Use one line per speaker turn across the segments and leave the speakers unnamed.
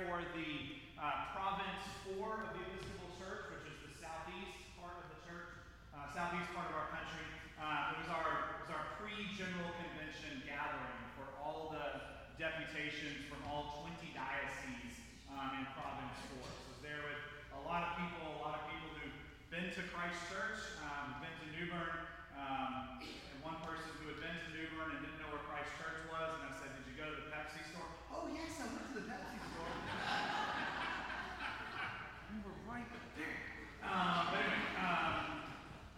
for the uh, Province 4 of the Episcopal Church, which is the southeast part of the church, uh, southeast part of our country. Uh, it was our, it was our pre-general convention gathering for all the deputations from all 20 dioceses um, in Province 4. So there with a lot of people, a lot of people who've been to Christ Church, um, been to New Bern, um, and one person who had been to New Bern and didn't know where Christ Church was, and I said, Did you go to the Pepsi store? Oh, yes, I went to the Pepsi store. we were right there. Um, but anyway, um,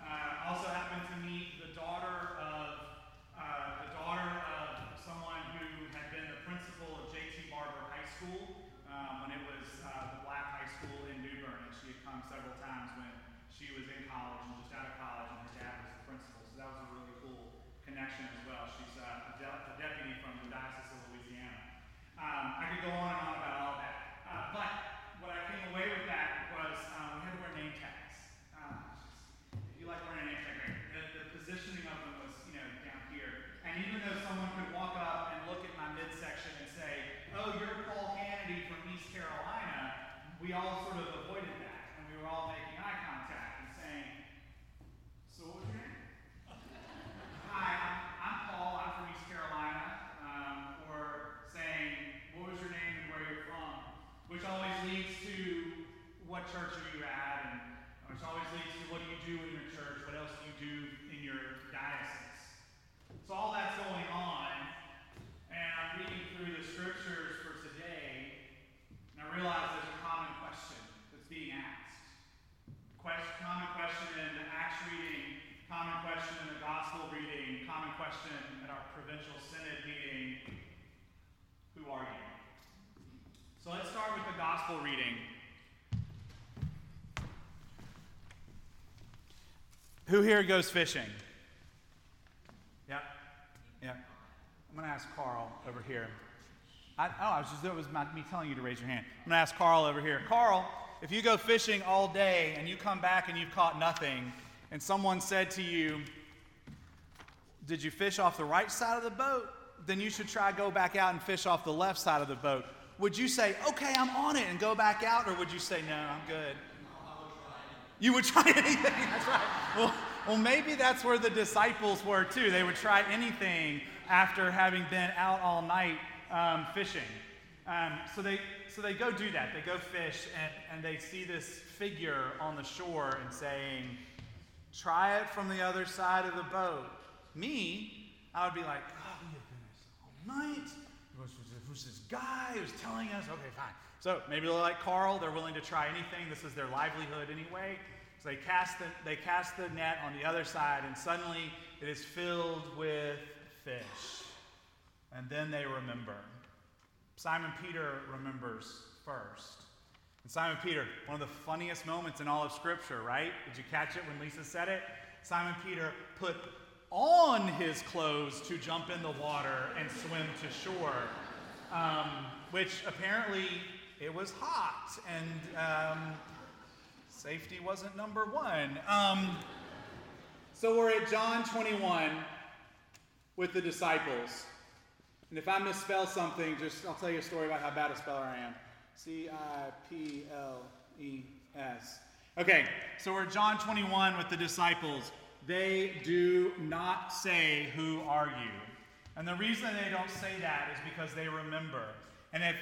uh, also happened to meet the daughter of uh, the daughter of someone who had been the principal of J.T. Barber High School um, when it was uh, the black high school in New Bern, and she had come several times when she was in college and just out of college, and her dad was the principal. So that was a really cool connection as well. She's uh, a, de- a deputy from the Diocese of Louisiana. Um, I could go on and on about all that, uh, but what I came away with that was um, we had to wear name tags. Um, if you like wearing a name tag, great. The, the positioning of them was, you know, down here. And even though someone could walk up and look at my midsection and say, "Oh, you're Paul Hannity from East Carolina," we all sort of avoided that, and we were all making eye contact and saying, "So what was your name?" Hi, I'm, I'm Paul. I'm from East Carolina. Um, or saying, "What was your name and where you're from?" Which always leads to what church are you at, and um, which always leads to what do you do in your church? What else do you do in your diocese? So all that's going on, and I'm reading through the scriptures for today, and I realize there's a common question that's being asked. Common question in the Acts reading, common question in the Gospel reading, common question at our provincial synod meeting. Who are you? So let's start with the Gospel reading. Who here goes fishing? Yeah. Yeah. I'm going to ask Carl over here. I, oh, I was just, that was my, me telling you to raise your hand. I'm going to ask Carl over here. Carl, if you go fishing all day and you come back and you've caught nothing, and someone said to you, Did you fish off the right side of the boat? Then you should try go back out and fish off the left side of the boat. Would you say, Okay, I'm on it and go back out? Or would you say, No, I'm good? You would try anything. That's right. Well, well, maybe that's where the disciples were too. They would try anything after having been out all night um, fishing. Um, so they so they go do that. They go fish and, and they see this figure on the shore and saying, "Try it from the other side of the boat." Me, I would be like, "God, we have been this all night. Who's this guy who's telling us?" Okay, fine. So maybe they're like Carl, they're willing to try anything. This is their livelihood anyway. So they cast the, they cast the net on the other side, and suddenly it is filled with fish. And then they remember. Simon Peter remembers first. And Simon Peter, one of the funniest moments in all of Scripture, right? Did you catch it when Lisa said it? Simon Peter put on his clothes to jump in the water and swim to shore, um, which apparently it was hot and um, safety wasn't number one. Um, so we're at John 21 with the disciples. And if I misspell something, just I'll tell you a story about how bad a speller I am. C I P L E S. Okay, so we're John 21 with the disciples. They do not say, Who are you? And the reason they don't say that is because they remember. And if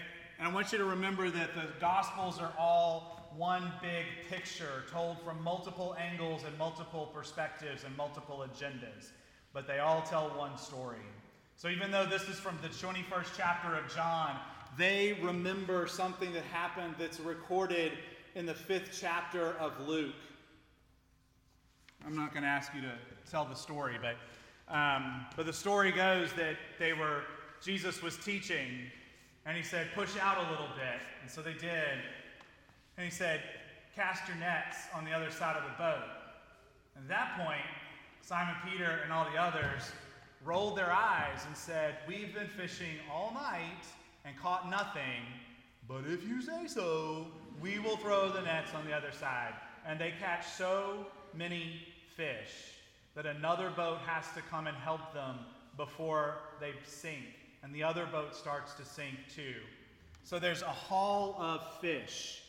and I want you to remember that the Gospels are all one big picture told from multiple angles and multiple perspectives and multiple agendas, but they all tell one story. So even though this is from the 21st chapter of John, they remember something that happened that's recorded in the fifth chapter of Luke. I'm not going to ask you to tell the story, but, um, but the story goes that they were, Jesus was teaching and he said, Push out a little bit. And so they did. And he said, Cast your nets on the other side of the boat. And at that point, Simon Peter and all the others rolled their eyes and said, We've been fishing all night and caught nothing, but if you say so, we will throw the nets on the other side. And they catch so many fish that another boat has to come and help them before they sink, and the other boat starts to sink too. So there's a haul of fish.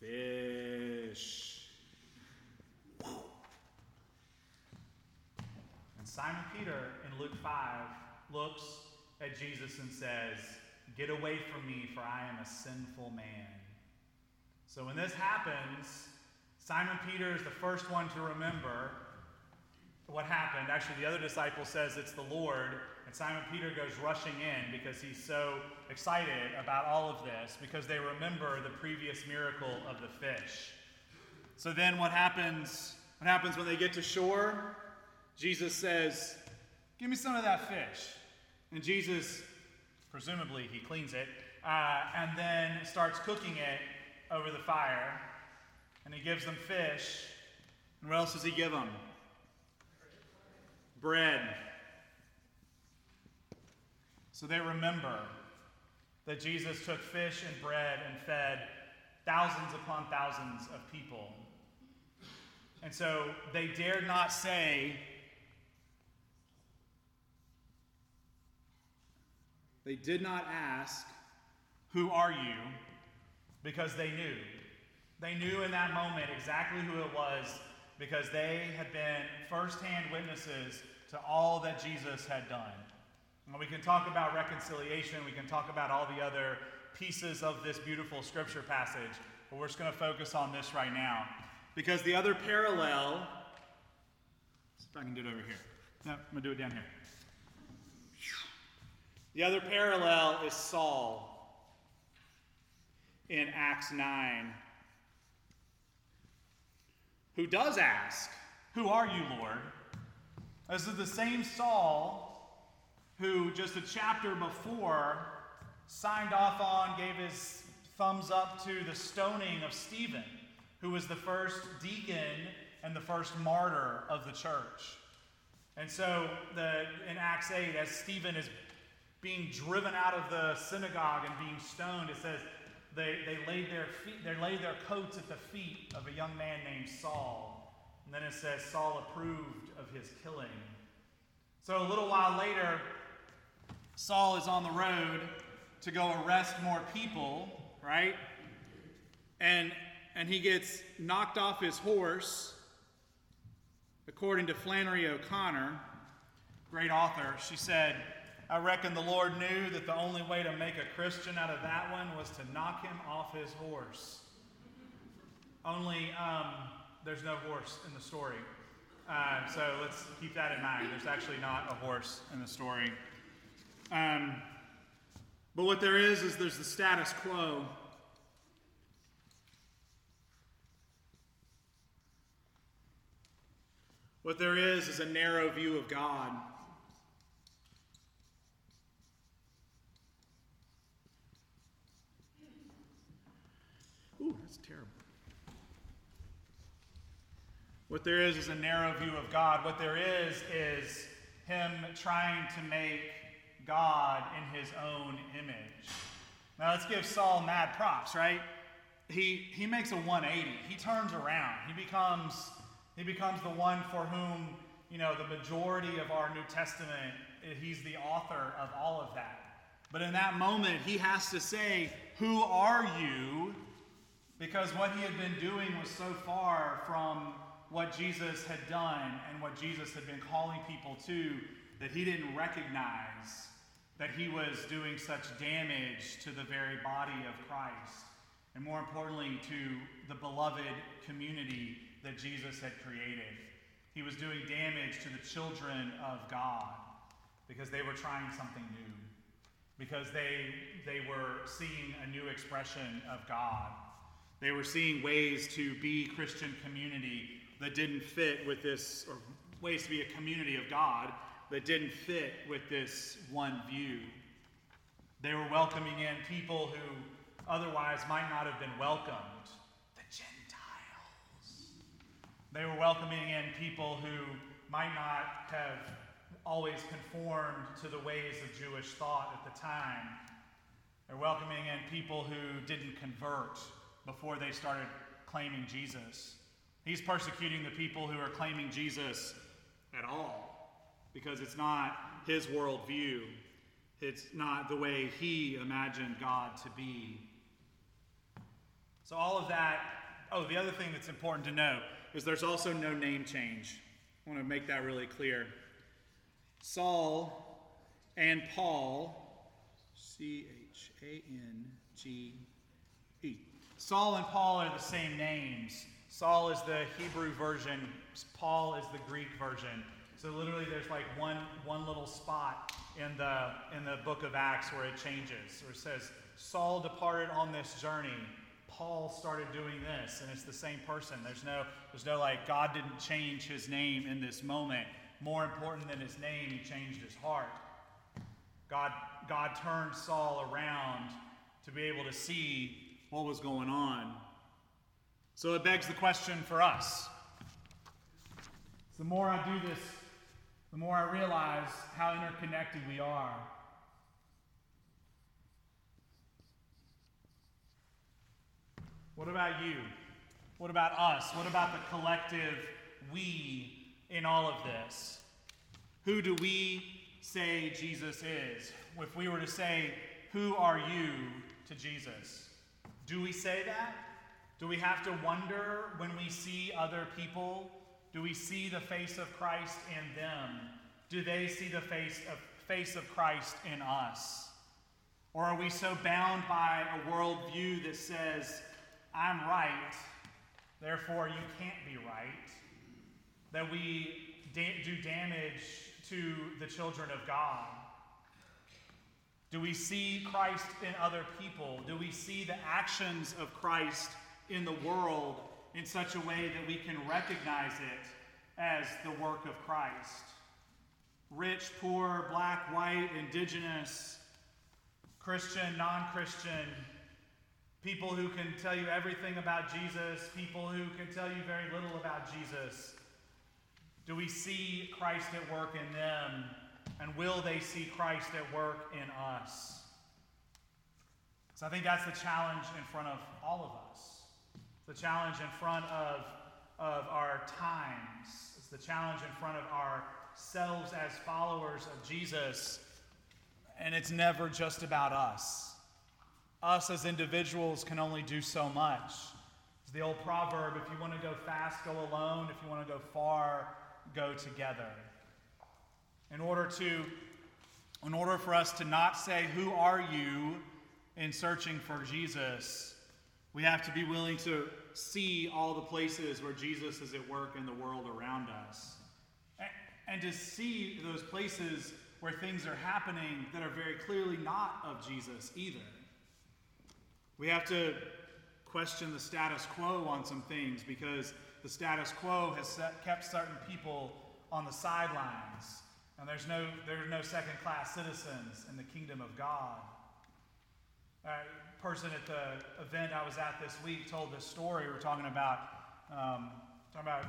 Fish. And Simon Peter in Luke 5 looks at Jesus and says, Get away from me, for I am a sinful man. So when this happens, Simon Peter is the first one to remember what happened. Actually, the other disciple says it's the Lord, and Simon Peter goes rushing in because he's so excited about all of this because they remember the previous miracle of the fish. So then what happens? What happens when they get to shore? Jesus says, "Give me some of that fish." And Jesus, presumably, he cleans it uh, and then starts cooking it over the fire. And he gives them fish. And what else does he give them? Bread. So they remember that Jesus took fish and bread and fed thousands upon thousands of people. And so they dared not say, they did not ask, Who are you? because they knew. They knew in that moment exactly who it was because they had been firsthand witnesses to all that Jesus had done. And we can talk about reconciliation, we can talk about all the other pieces of this beautiful scripture passage, but we're just going to focus on this right now. Because the other parallel, see if I can do it over here. No, I'm going to do it down here. The other parallel is Saul in Acts 9, who does ask, Who are you, Lord? This is the same Saul who just a chapter before signed off on, gave his thumbs up to the stoning of Stephen, who was the first deacon and the first martyr of the church. And so the, in Acts 8, as Stephen is being driven out of the synagogue and being stoned, it says, they, they, laid their feet, they laid their coats at the feet of a young man named Saul. And then it says Saul approved of his killing. So a little while later, Saul is on the road to go arrest more people, right? And and he gets knocked off his horse. According to Flannery O'Connor, great author, she said, I reckon the Lord knew that the only way to make a Christian out of that one was to knock him off his horse. Only um, there's no horse in the story. Uh, so let's keep that in mind. There's actually not a horse in the story. Um, but what there is, is there's the status quo. What there is, is a narrow view of God. Ooh, that's terrible. What there is is a narrow view of God. What there is is Him trying to make God in His own image. Now let's give Saul mad props, right? He, he makes a 180. He turns around. He becomes, he becomes the one for whom, you know, the majority of our New Testament, eh, he's the author of all of that. But in that moment, he has to say, Who are you? Because what he had been doing was so far from what Jesus had done and what Jesus had been calling people to that he didn't recognize that he was doing such damage to the very body of Christ, and more importantly, to the beloved community that Jesus had created. He was doing damage to the children of God because they were trying something new, because they, they were seeing a new expression of God. They were seeing ways to be Christian community that didn't fit with this, or ways to be a community of God that didn't fit with this one view. They were welcoming in people who otherwise might not have been welcomed the Gentiles. They were welcoming in people who might not have always conformed to the ways of Jewish thought at the time. They're welcoming in people who didn't convert before they started claiming Jesus. He's persecuting the people who are claiming Jesus at all. because it's not his worldview. It's not the way he imagined God to be. So, all of that. Oh, the other thing that's important to note is there's also no name change. I want to make that really clear. Saul and Paul, C H A N G E. Saul and Paul are the same names. Saul is the Hebrew version, Paul is the Greek version. So literally there's like one one little spot in the in the book of Acts where it changes, where it says, Saul departed on this journey. Paul started doing this, and it's the same person. There's no, there's no like God didn't change his name in this moment. More important than his name, he changed his heart. God, God turned Saul around to be able to see what was going on. So it begs the question for us. The more I do this, the more I realize how interconnected we are. What about you? What about us? What about the collective we in all of this? Who do we say Jesus is? If we were to say, Who are you to Jesus? Do we say that? Do we have to wonder when we see other people? Do we see the face of Christ in them? Do they see the face of, face of Christ in us? Or are we so bound by a worldview that says, I'm right, therefore you can't be right, that we da- do damage to the children of God? Do we see Christ in other people? Do we see the actions of Christ in the world in such a way that we can recognize it as the work of Christ? Rich, poor, black, white, indigenous, Christian, non Christian, people who can tell you everything about Jesus, people who can tell you very little about Jesus. Do we see Christ at work in them? And will they see Christ at work in us? So I think that's the challenge in front of all of us. The challenge in front of, of our times. It's the challenge in front of ourselves as followers of Jesus. And it's never just about us. Us as individuals can only do so much. It's the old proverb if you want to go fast, go alone. If you want to go far, go together. In order to in order for us to not say, Who are you? in searching for Jesus, we have to be willing to see all the places where Jesus is at work in the world around us. And to see those places where things are happening that are very clearly not of Jesus either. We have to question the status quo on some things because the status quo has set, kept certain people on the sidelines and there's no, there are no second class citizens in the kingdom of God. A person at the event I was at this week told this story. We are talking about, um, talking about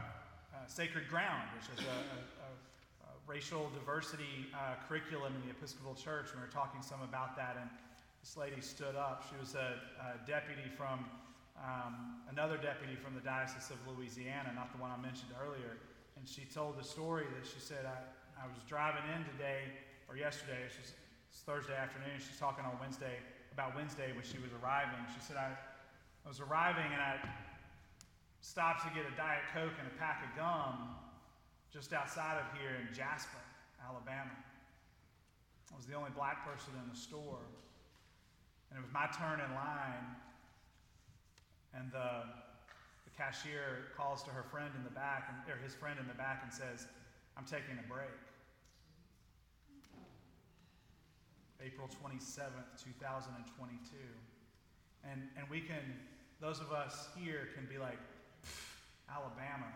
uh, Sacred Ground, which is a, a, a racial diversity uh, curriculum in the Episcopal Church. And we were talking some about that. And this lady stood up. She was a, a deputy from um, another deputy from the Diocese of Louisiana, not the one I mentioned earlier. And she told the story that she said, I, I was driving in today, or yesterday, just, it's Thursday afternoon, she's talking on Wednesday, about Wednesday when she was arriving. She said, I, I was arriving and I stopped to get a Diet Coke and a pack of gum just outside of here in Jasper, Alabama. I was the only black person in the store. And it was my turn in line. And the, the cashier calls to her friend in the back, and, or his friend in the back, and says, I'm taking a break. April 27th, 2022. And, and we can, those of us here can be like, Alabama,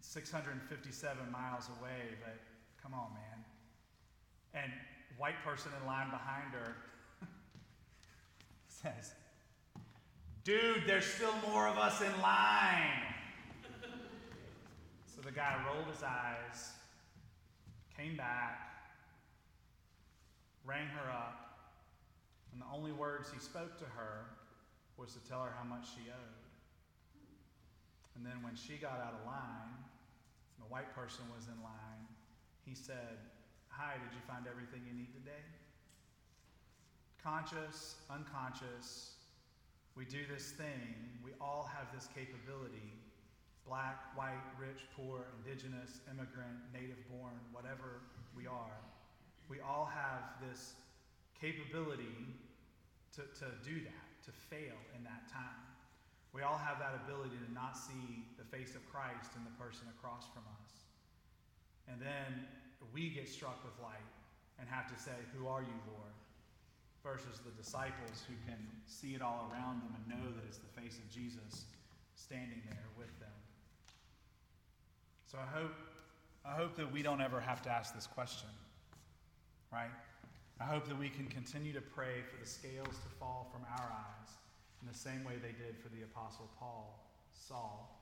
657 miles away, but come on, man. And white person in line behind her says, Dude, there's still more of us in line. so the guy rolled his eyes, came back, rang her up, and the only words he spoke to her was to tell her how much she owed. And then when she got out of line, the white person was in line, He said, Hi, did you find everything you need today? Conscious, unconscious, we do this thing. We all have this capability black, white, rich, poor, indigenous, immigrant, native born, whatever we are. We all have this capability to, to do that, to fail in that time. We all have that ability to not see the face of Christ in the person across from us. And then we get struck with light and have to say, Who are you, Lord? Versus the disciples who can see it all around them and know that it's the face of Jesus standing there with them. So I hope, I hope that we don't ever have to ask this question, right? I hope that we can continue to pray for the scales to fall from our eyes in the same way they did for the Apostle Paul, Saul,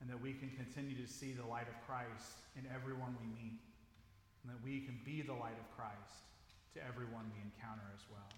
and that we can continue to see the light of Christ in everyone we meet, and that we can be the light of Christ to everyone we encounter as well.